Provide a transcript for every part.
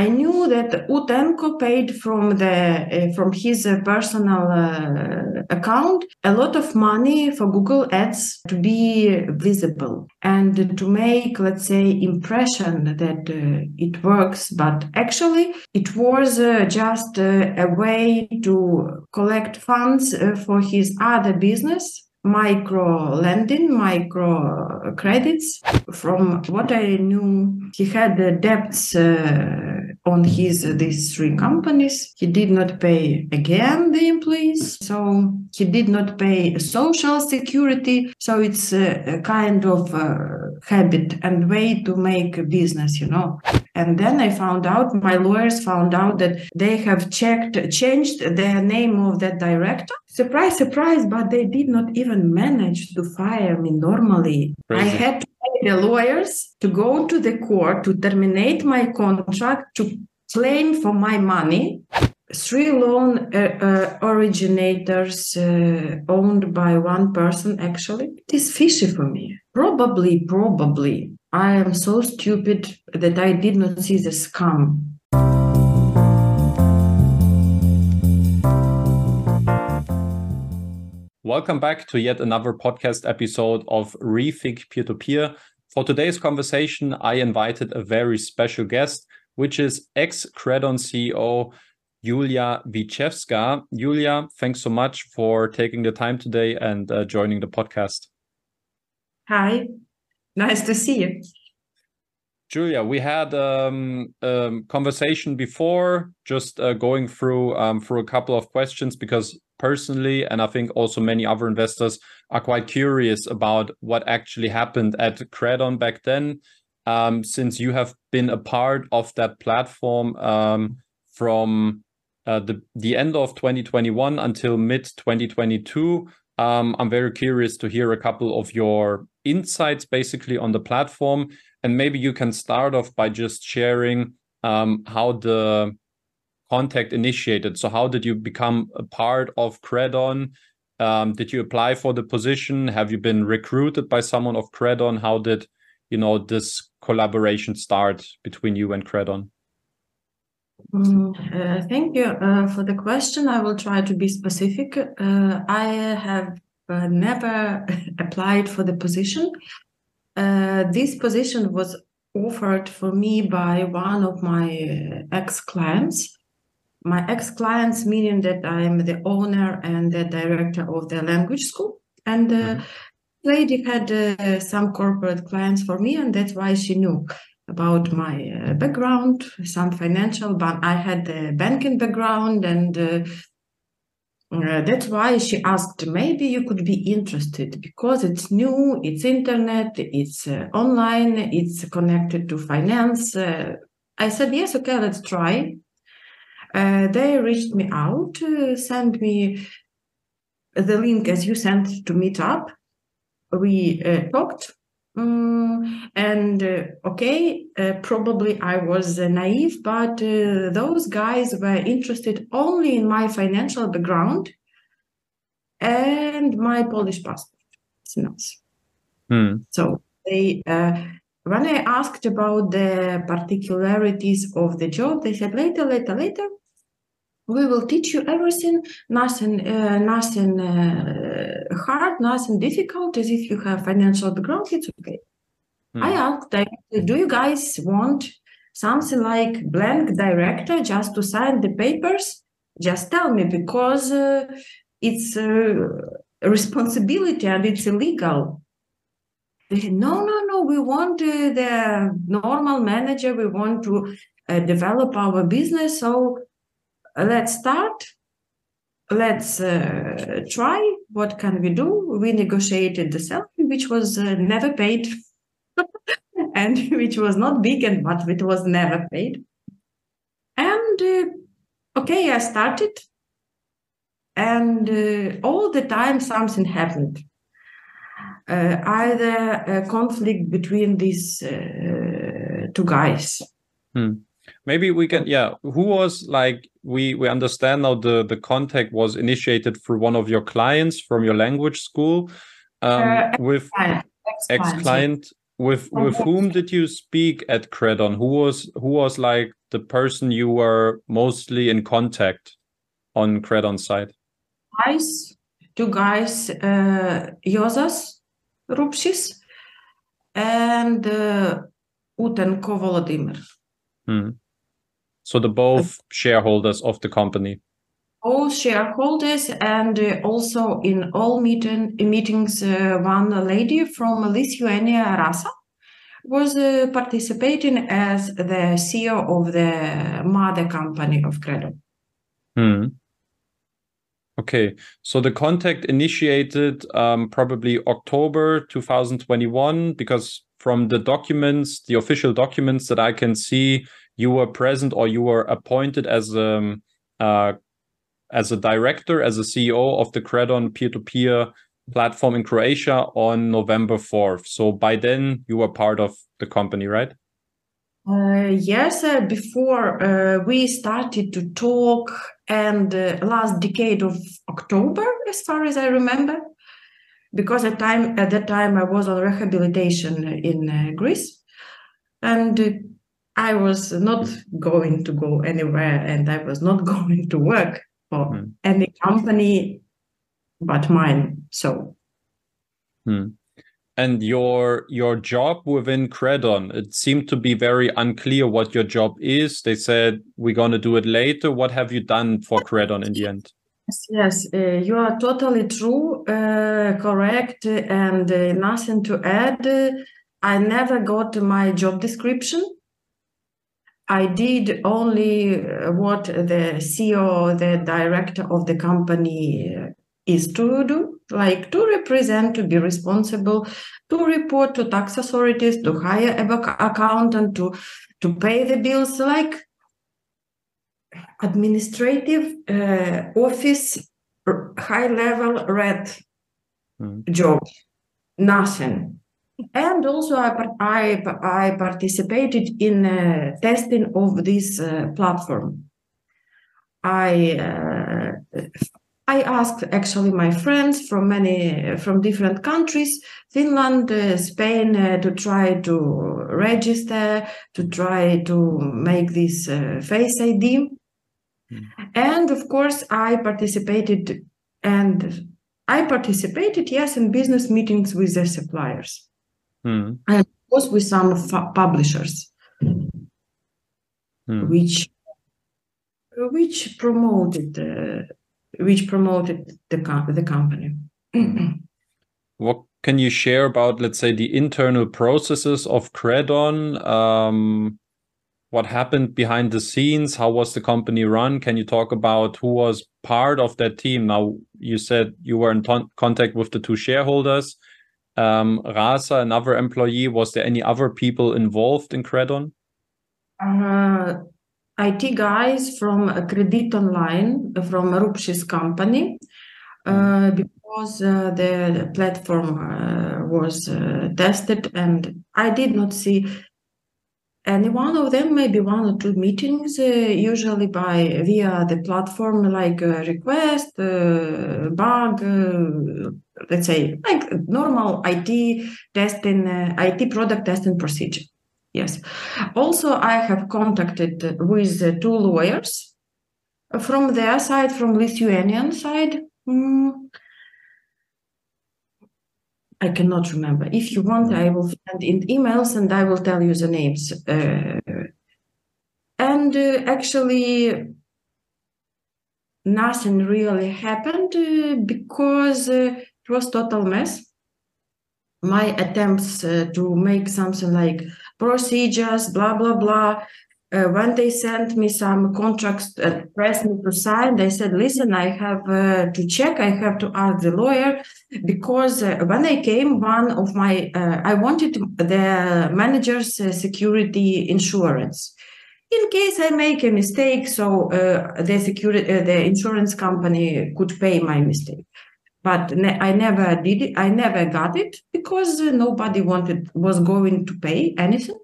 I knew that Utenko paid from the uh, from his uh, personal uh, account a lot of money for Google Ads to be visible and to make, let's say, impression that uh, it works. But actually, it was uh, just uh, a way to collect funds for his other business micro lending, micro credits. From what I knew, he had debts uh, on his uh, these three companies. He did not pay again the employees, so he did not pay social security. So it's a, a kind of uh, habit and way to make a business, you know. And then I found out, my lawyers found out that they have checked, changed the name of that director. Surprise, surprise, but they did not even manage to fire me normally. Crazy. I had the lawyers to go to the court to terminate my contract, to claim for my money. Three loan uh, uh, originators uh, owned by one person, actually. It is fishy for me. Probably, probably I am so stupid that I did not see the scam. Welcome back to yet another podcast episode of Rethink Peer to Peer. For today's conversation, I invited a very special guest, which is ex Credon CEO Julia Wyzewska. Julia, thanks so much for taking the time today and uh, joining the podcast. Hi, Nice to see you. Julia, we had um, um, conversation before, just uh, going through um, through a couple of questions because personally, and I think also many other investors are quite curious about what actually happened at Credon back then. Um, since you have been a part of that platform um, from uh, the the end of 2021 until mid 2022, um, I'm very curious to hear a couple of your insights basically on the platform. And maybe you can start off by just sharing um, how the contact initiated. So, how did you become a part of Credon? Um, did you apply for the position? Have you been recruited by someone of Credon? How did you know this collaboration start between you and Credon? Mm, uh, thank you uh, for the question. I will try to be specific. Uh, I have uh, never applied for the position. Uh, this position was offered for me by one of my uh, ex clients. My ex clients, meaning that I am the owner and the director of the language school. And mm-hmm. lady had some corporate clients for me, and that's why she knew about my uh, background, some financial, but I had the banking background, and uh, uh, that's why she asked, maybe you could be interested because it's new, it's internet, it's uh, online, it's connected to finance. Uh, I said, yes, okay, let's try. Uh, they reached me out, sent me the link as you sent to meet up We talked Mm, and uh, okay, uh, probably I was uh, naive, but uh, those guys were interested only in my financial background and my Polish passport. It's. Hmm. So they, uh, when I asked about the particularities of the job, they said later, later, later we will teach you everything nothing uh, nothing uh, hard nothing difficult as if you have financial background it's okay. Hmm. i asked do you guys want something like blank director just to sign the papers? Just tell me because uh, it's a responsibility and it's illegal. They said no no no we want uh, the normal manager we want to uh, develop our business so let's start. Let's uh, try. What can we do? We negotiated the salary which was uh, never paid. And which was not big and but it was never paid. And uh, okay i started. And uh, all the time something happened. Uh, either a conflict between these uh, two guys. Hmm maybe we can yeah who was like we we understand now the the contact was initiated through one of your clients from your language school um, uh, with ex client with with whom did you speak at Credon? Who was who was like the person you were mostly in contact on Credon side? Guys, two guys, uh, Juozas Rupšys and uh, Utenko Volodymyr. Hmm. So the both shareholders of the company. All shareholders and uh, also in all meeting, meetings, uh, one lady from Lithuania, Rasa, was uh, participating as the CEO of the mother company of Credo. Hmm. Okay, so the contact initiated um, probably October 2021 because from the documents, the official documents that I can see, you were present or you were appointed as a um, uh, as a director, as a CEO of the Credon peer-to-peer platform in Croatia on November 4th. So by then you were part of the company, right? Uh, yes, uh, before uh, we started to talk and uh, last decade of October, as far as I remember, because at time at that time I was on rehabilitation in uh, Greece, and uh, I was not going to go anywhere, and I was not going to work for mm. any company but mine. So. Mm. And your your job within Credon, it seemed to be very unclear what your job is. They said we're going to do it later. What have you done for Credon in the end? Yes, yes, uh, you are totally true, uh, correct, and uh, nothing to add. I never got my job description. I did only uh, what the CEO, the director of the company uh, is to do, like to represent, to be responsible, to report to tax authorities, to hire a accountant, to to pay the bills, like administrative uh, office, high level red mm. job, nothing. And also, I, I, I participated in uh, testing of this uh, platform. I uh, I asked actually my friends from many from different countries, Finland, uh, Spain, uh, to try to register, to try to make this uh, Face ID. Mm. And of course, I participated and I participated, yes, in business meetings with the suppliers. Mm. And of course with some publishers, mm. which which promoted uh, which promoted the the company. what can you share about, let's say, the internal processes of Credon? Um, what happened behind the scenes? How was the company run? Can you talk about who was part of that team? Now, you said you were in contact with the two shareholders. Um, Rasa, another employee. Was there any other people involved in Credon? Uh, IT guys from Credit Online, from Rupšys company, uh, mm-hmm. because uh, the platform uh, was uh, tested and I did not see any one of them, maybe one or two meetings, uh, usually by via the platform like request, bug, let's say like normal IT testing, IT product testing procedure. Yes. Also, I have contacted with two lawyers from their side, from Lithuanian side. Mm, I cannot remember. If you want, I will send in emails and I will tell you the names. Uh, and uh, actually, nothing really happened uh, because uh, it was total mess. My attempts uh, to make something like procedures, blah, blah, blah. Uh, when they sent me some contracts and uh, pressed me to sign, they said, listen, I have uh, to check, I have to ask the lawyer, because uh, when I came, one of my, uh, I wanted the manager's security insurance. In case I make a mistake, so the security, the insurance company could pay my mistake but ne- I never did it. I never got it because nobody wanted was going to pay anything.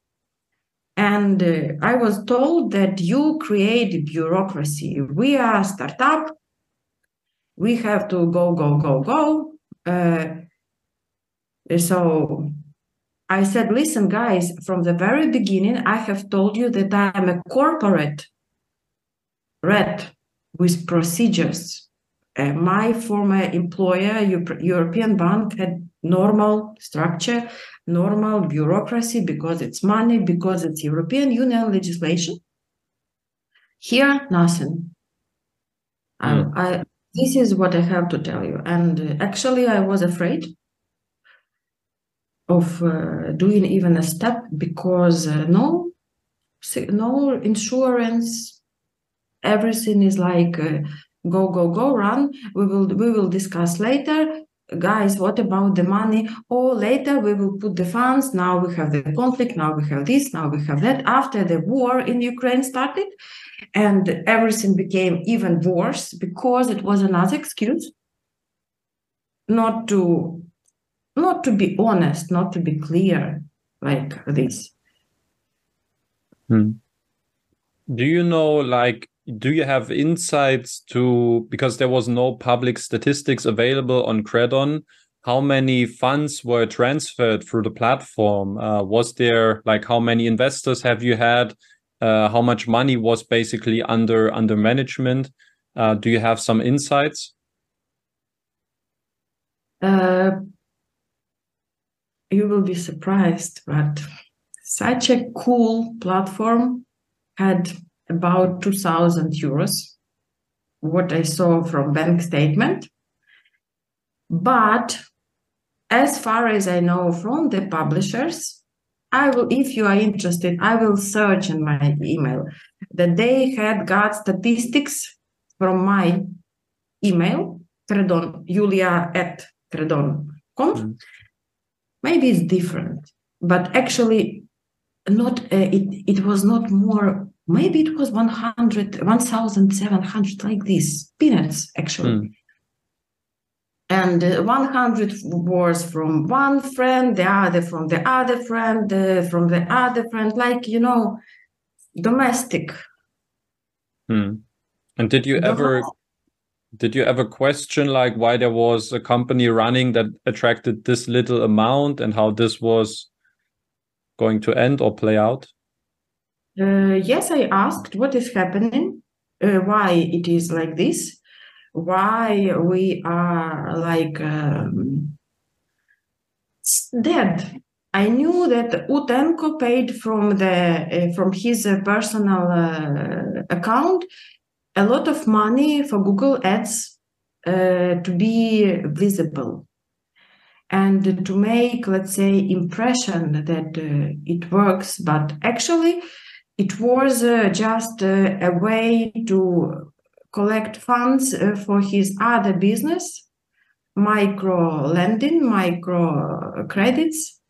And uh, I was told that you create bureaucracy. We are a startup. We have to go, go, go, go. Uh, so I said, listen, guys, from the very beginning, I have told you that I'm a corporate red with procedures. Uh, my former employer, European Bank, had normal structure, normal bureaucracy because it's money, because it's European Union legislation. Here, nothing. Mm. I, I, this is what I have to tell you. And uh, actually, I was afraid of uh, doing even a step because uh, no, no insurance, everything is like uh, go go go run. We will we will discuss later guys, what about the money? Oh, later we will put the funds. Now we have the conflict. Now we have this. Now we have that. After the war in Ukraine started, and everything became even worse because it was another excuse not to not to be honest, not to be clear like this. Hmm. Do you know, like, do you have insights to because there was no public statistics available on Credon? How many funds were transferred through the platform? Uh, was there like how many investors have you had? Uh, how much money was basically under under management? Uh, do you have some insights? Uh, you will be surprised, but such a cool platform had about 2000 euros what i saw from bank statement but as far as i know from the publishers i will if you are interested i will search in my email that they had got statistics from my email credon julia at credon.com mm-hmm. maybe it's different but actually not uh, it it was not more maybe it was 100 1700 like this peanuts actually mm. and uh, 100 was from one friend the other from the other friend uh, from the other friend like you know domestic mm. and did you ever did you ever question like why there was a company running that attracted this little amount and how this was going to end or play out uh, yes, I asked what is happening, uh, why it is like this, why we are like um, dead. I knew that Utenko paid from the uh, from his uh, personal uh, account a lot of money for Google Ads to be visible and to make let's say impression that it works but actually it was uh, just uh, a way to collect funds uh, for his other business, micro lending, micro credits,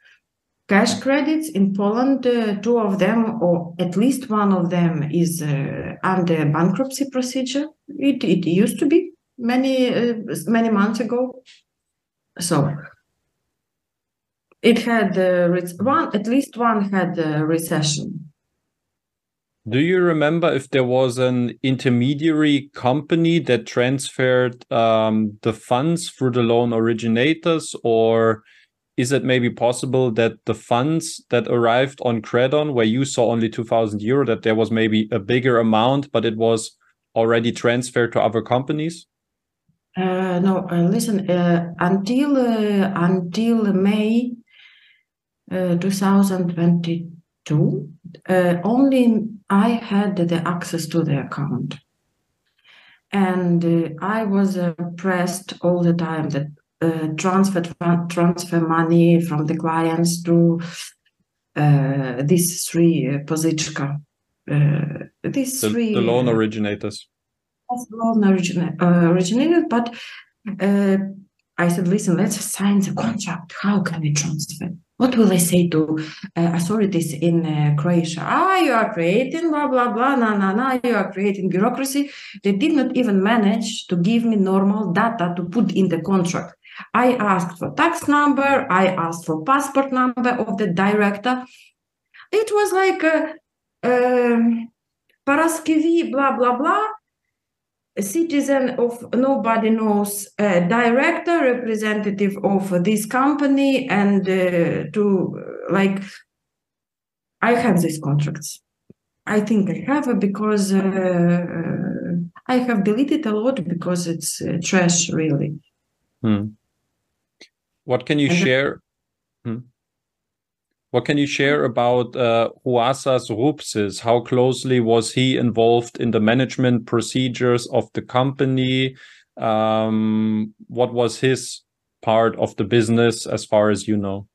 cash credits in Poland. Uh, two of them, or at least one of them, is uh, under bankruptcy procedure. It, it used to be many uh, many months ago. So it had one at least one had a recession do you remember if there was an intermediary company that transferred um, the funds through the loan originators, or is it maybe possible that the funds that arrived on Credon, where you saw only 2,000 euro, that there was maybe a bigger amount, but it was already transferred to other companies? Uh, no, uh, listen. Uh, until uh, until May uh, 2022, uh, only I had the access to the account. And uh, I was uh, pressed all the time that uh, transfer transfer money from the clients to uh, these three uh, Pozychka. Uh, these the, three the loan originators. Loan origina- uh, originated, but uh, I said, listen, let's sign the contract. How can we transfer? What will I say to uh, authorities in uh, Croatia? Ah, you are creating blah blah blah, na na na. You are creating bureaucracy. They did not even manage to give me normal data to put in the contract. I asked for tax number. I asked for passport number of the director. It was like a, a blah blah blah. A citizen of nobody knows a director representative of this company and uh, to like i have these contracts i think i have because uh, i have deleted a lot because it's uh, trash really hmm. what can you and share hmm. What can you share about uh, Juozas Rupsys? How closely was he involved in the management procedures of the company? Um, what was his part of the business as far as you know?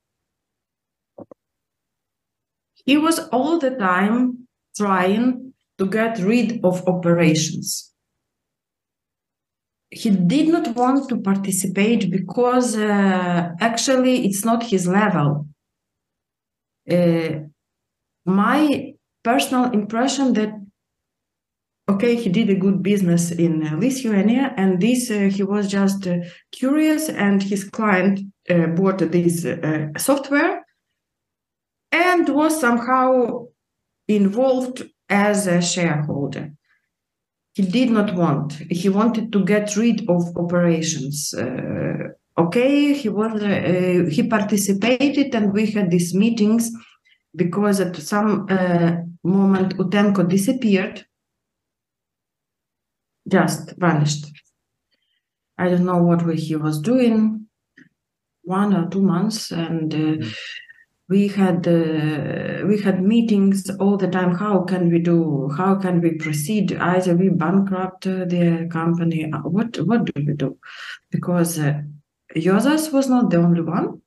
He was all the time trying to get rid of operations. He did not want to participate because uh, actually it's not his level my personal impression that okay he did a good business in uh, lithuania and this uh, he was just uh, curious and his client uh, bought this uh, software and was somehow involved as a shareholder. He did not want he wanted to get rid of operations okay he was uh, he participated and we had these meetings because at some uh, moment utenko disappeared. Just vanished. I don't know what he was doing. One or two months and uh, we had uh, we had meetings all the time. How can we do how can we proceed? Either we bankrupt the company. What what do we do? Because uh, Juozas was not the only one.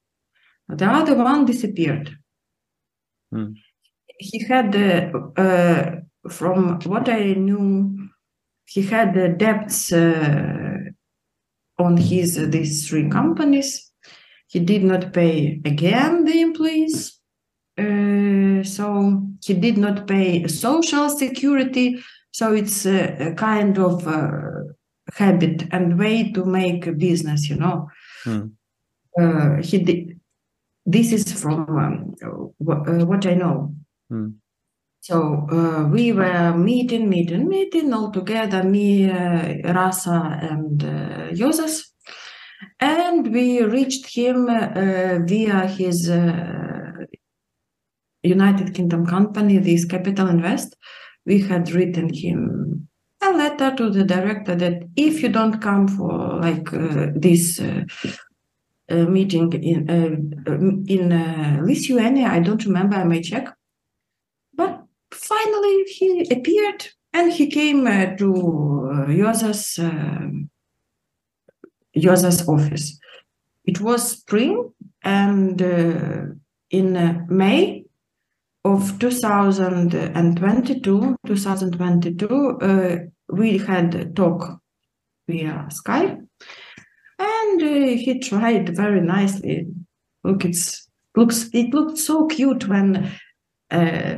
The other one disappeared. Hmm. He had, uh, uh, from what I knew, he had the debts uh, on his uh, these three companies. He did not pay again the employees. Uh, so he did not pay social security. So it's a, a kind of uh, habit and way to make a business, you know. Hmm. Uh, he did, this is from um, uh, what I know. Hmm. So uh, we were meeting, meeting, meeting all together, me, uh, Rasa, and uh, Juozas. And we reached him uh, via his uh, United Kingdom company, this Capital Invest. We had written him a letter to the director that if you don't come for like uh, this uh, uh, meeting in uh, in uh, Lithuania, I don't remember. I may check. But finally, he appeared and he came uh, to Josa's Josa's office. It was spring, and in May of 2022, 2022, uh, we had a talk via Skype, and uh, he tried very nicely. Look, it's looks it looked so cute when uh,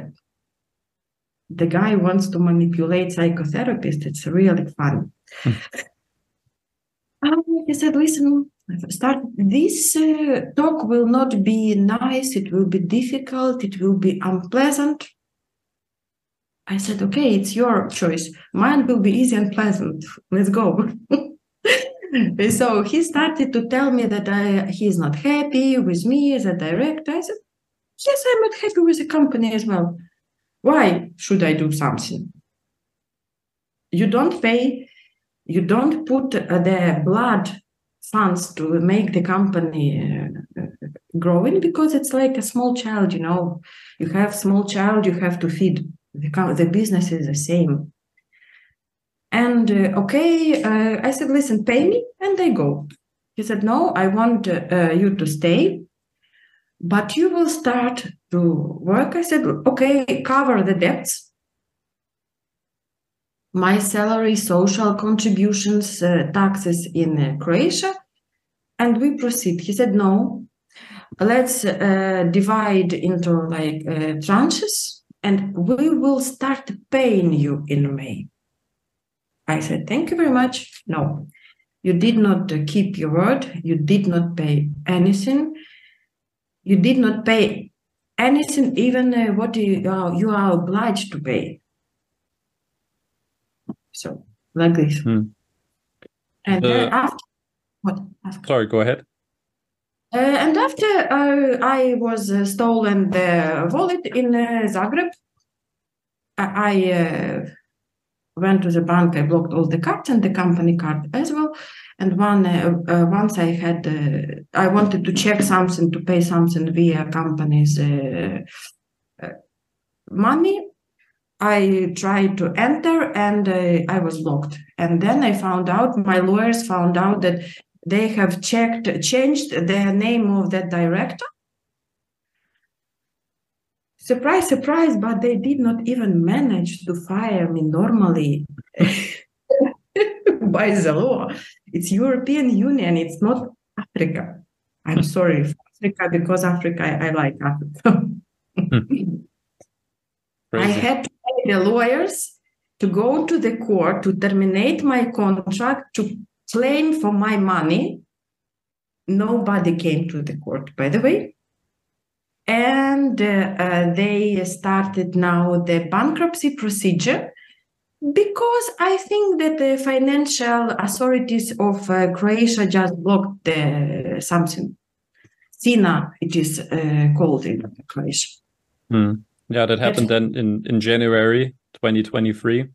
the guy wants to manipulate psychotherapist. It's really fun. um, he said, "Listen, start this uh, talk will not be nice it will be difficult it will be unpleasant i said okay it's your choice. Mine will be easy and pleasant. Let's go. So he started to tell me that I, he's not happy with me as a director. I said yes i'm not happy with the company as well. Why should i do something? You don't pay you don't put uh, the blood funds to make the company uh, growing because it's like a small child you know. You have small child you have to feed the, the business is the same. And uh, okay uh, i said listen pay me and they go. He said no i want uh, you to stay but you will start to work. I said okay cover the debts. My salary, social contributions, uh, taxes in uh, Croatia, and we proceed. He said, no, let's uh, divide into like tranches and we will start paying you in May. I said, thank you very much. No, you did not uh, keep your word. You did not pay anything. You did not pay anything, even uh, what you are, you are obliged to pay. So, like this. Hmm. And then after what? Ask. Sorry, go ahead. Uh, and after uh, I was uh, stolen the wallet in uh, Zagreb, I, uh, went to the bank. I blocked all the cards and the company card as well. And one uh, once I had, I wanted to check something to pay something via company's money. I tried to enter and I was blocked. And then I found out, my lawyers found out that they have checked, changed the name of that director. Surprise, surprise, but they did not even manage to fire me normally by the law. It's European Union, it's not Africa. I'm sorry, for Africa, because Africa, I, I like Africa. Hmm. I had to pay the lawyers to go to the court to terminate my contract to claim for my money. Nobody came to the court, by the way. And uh, uh, they started now the bankruptcy procedure because I think that the financial authorities of uh, Croatia just blocked the something. FINA, it is uh, called in Croatia. Hmm. Yeah, that happened then in, in January 2023.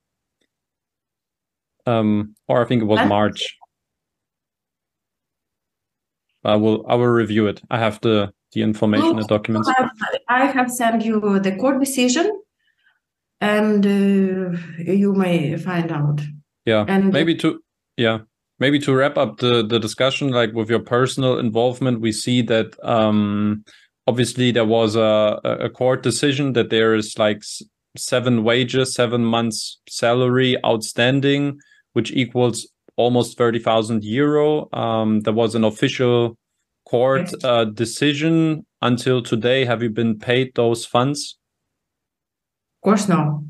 Um, or I think it was March. I will I will review it. I have the the information, the documents. I have, I have sent you the court decision, and uh, you may find out. Yeah, And- maybe to yeah, maybe to wrap up the the discussion, like with your personal involvement, we see that um obviously there was a a court decision that there is like seven wages, seven months salary outstanding, which equals almost thirty thousand euro. Um, there was an official court uh, decision until today. Have you been paid those funds? Of course, no.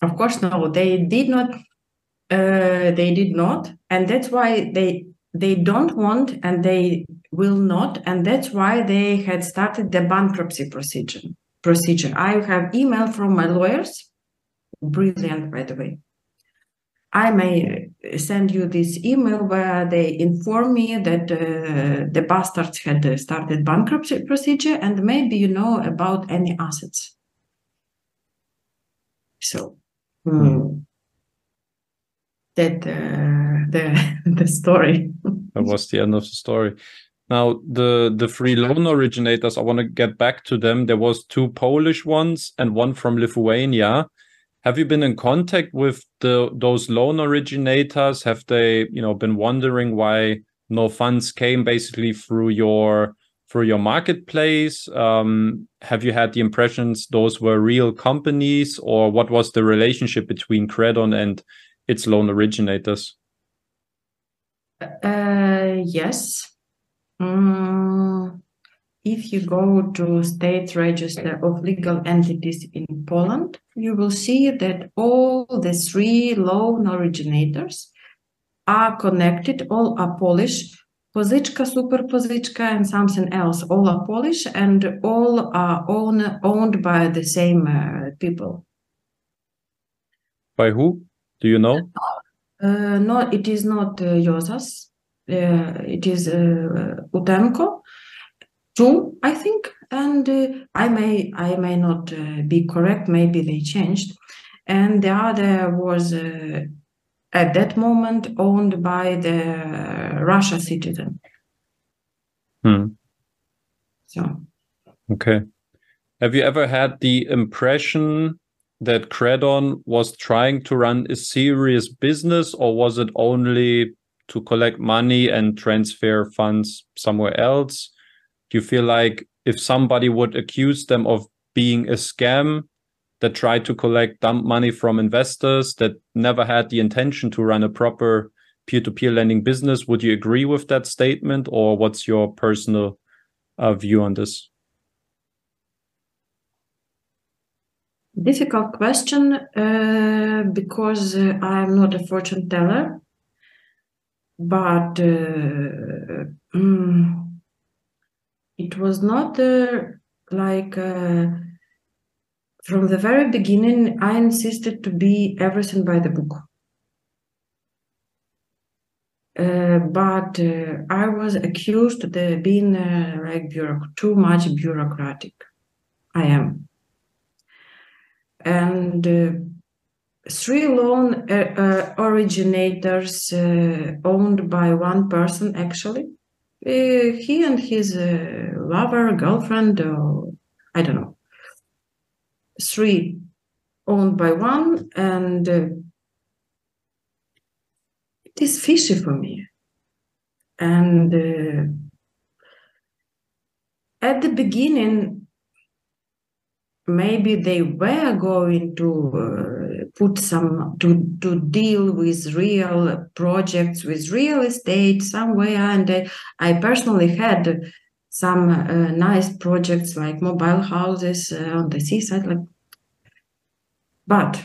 Of course, no. They did not. Uh, they did not, and that's why they they don't want, and they will not, and that's why they had started the bankruptcy procedure. Procedure. I have email from my lawyers. Brilliant, by the way. I may send you this email where they inform me that uh, the bastards had uh, started bankruptcy procedure, and maybe you know about any assets. So hmm, that uh, the the story. That was the end of the story. Now the the free loan originators, I want to get back to them. There was two Polish ones and one from Lithuania. Have you been in contact with the those loan originators? Have they, you know, been wondering why no funds came basically through your through your marketplace? Um, have you had the impressions those were real companies, or what was the relationship between Credon and its loan originators? Uh, yes. Mm, if you go to state register of legal entities in Poland, you will see that all the three loan originators are connected, all are Polish. Pozyčka, Super Pozyčka, and something else. All are Polish and all are own, owned by the same uh, people. By who? Do you know? Uh, no, it is not uh, Juozas. Uh, it is uh, Utenko. Two, I think, and uh, I may I may not uh, be correct. Maybe they changed, and the other was uh, at that moment owned by the Russia citizen. Hmm. So Okay. Have you ever had the impression that Credon was trying to run a serious business, or was it only to collect money and transfer funds somewhere else? Do you feel like if somebody would accuse them of being a scam that tried to collect dump money from investors that never had the intention to run a proper peer-to-peer lending business, would you agree with that statement, or what's your personal uh, view on this? difficult question uh, because uh, I'm not a fortune teller, but mm, was not like uh, from the very beginning. I insisted to be everything by the book. uh, but uh, I was accused of being uh, like bureauc- too much bureaucratic. I am, and uh, three loan uh, originators owned by one person actually. He and his lover, girlfriend, or I don't know. Three owned by one, and it is fishy for me. And uh, at the beginning, maybe they were going to uh, put some to to deal with real projects with real estate somewhere, and I, I personally had some uh, nice projects like mobile houses uh, on the seaside, like. But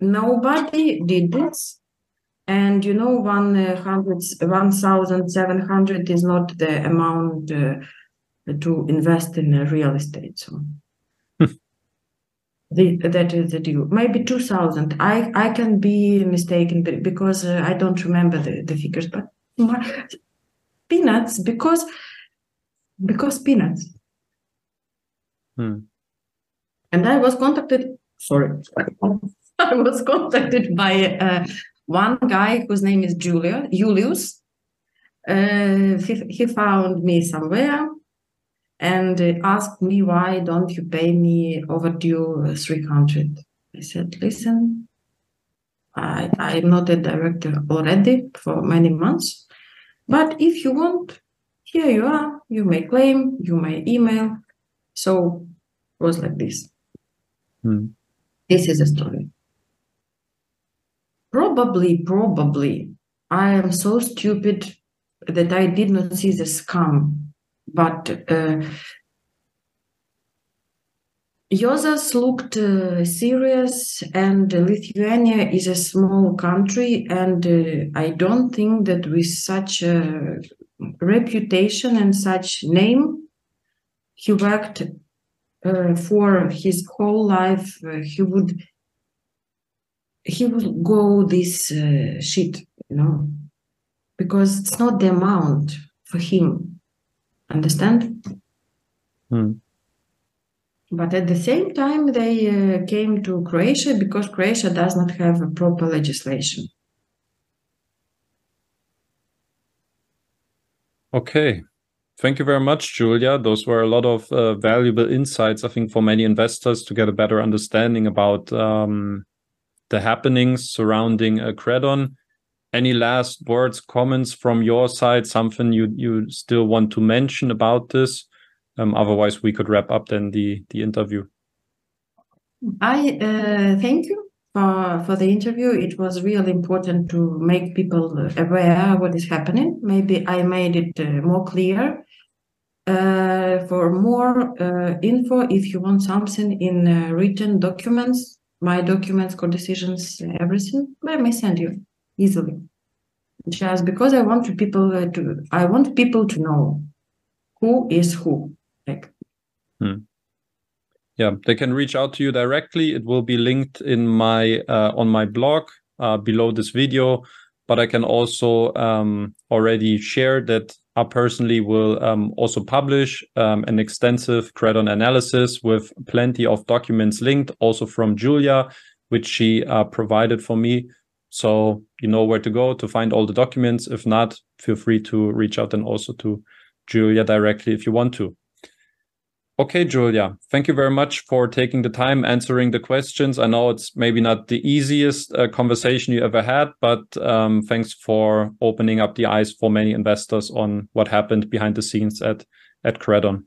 nobody did this and you know, 1,700 is not the amount uh, to invest in real estate. So the, that is the deal. Maybe 2,000. I, I can be mistaken because uh, I don't remember the, the figures, but peanuts because because peanuts. Hmm. And I was contacted. Sorry, I was contacted by uh, one guy whose name is Julia Julius. Uh, he, he found me somewhere and asked me why don't you pay me overdue 300 i said listen i i'm not a director already for many months but if you want here you are. You may claim you may email. So it was like this. Hmm. this is a story. Probably, probably, I am so stupid that I did not see the scam. But uh, Juozas looked uh, serious, and Lithuania is a small country, and uh, I don't think that with such a reputation and such name, he worked uh, for his whole life. Uh, he would he will go this uh, shit, you know, because it's not the amount for him. Understand? Hmm. But at the same time, they uh, came to Croatia because Croatia does not have a proper legislation. Okay. Thank you very much, Julia. Those were a lot of uh, valuable insights, I think, for many investors to get a better understanding about um, the happenings surrounding uh, Credon. Any last words, comments from your side? Something you you still want to mention about this? Um, otherwise, we could wrap up then the the interview. I uh, thank you for for the interview. It was really important to make people aware what is happening. Maybe I made it uh, more clear. Uh, for more uh, info, if you want something in uh, written documents, my documents, co-decisions, everything, I may send you easily. Just because I want people uh, to, I want people to know who is who. Like, hmm. yeah, they can reach out to you directly. It will be linked in my uh, on my blog uh, below this video. But I can also um, already share that I personally will um, also publish um, an extensive Credon analysis with plenty of documents linked, also from Julia, which she uh, provided for me. So you know where to go to find all the documents. If not, feel free to reach out and also to Julia directly if you want to. Okay, Julia, thank you very much for taking the time answering the questions. I know it's maybe not the easiest uh, conversation you ever had, but um, thanks for opening up the eyes for many investors on what happened behind the scenes at at Credon.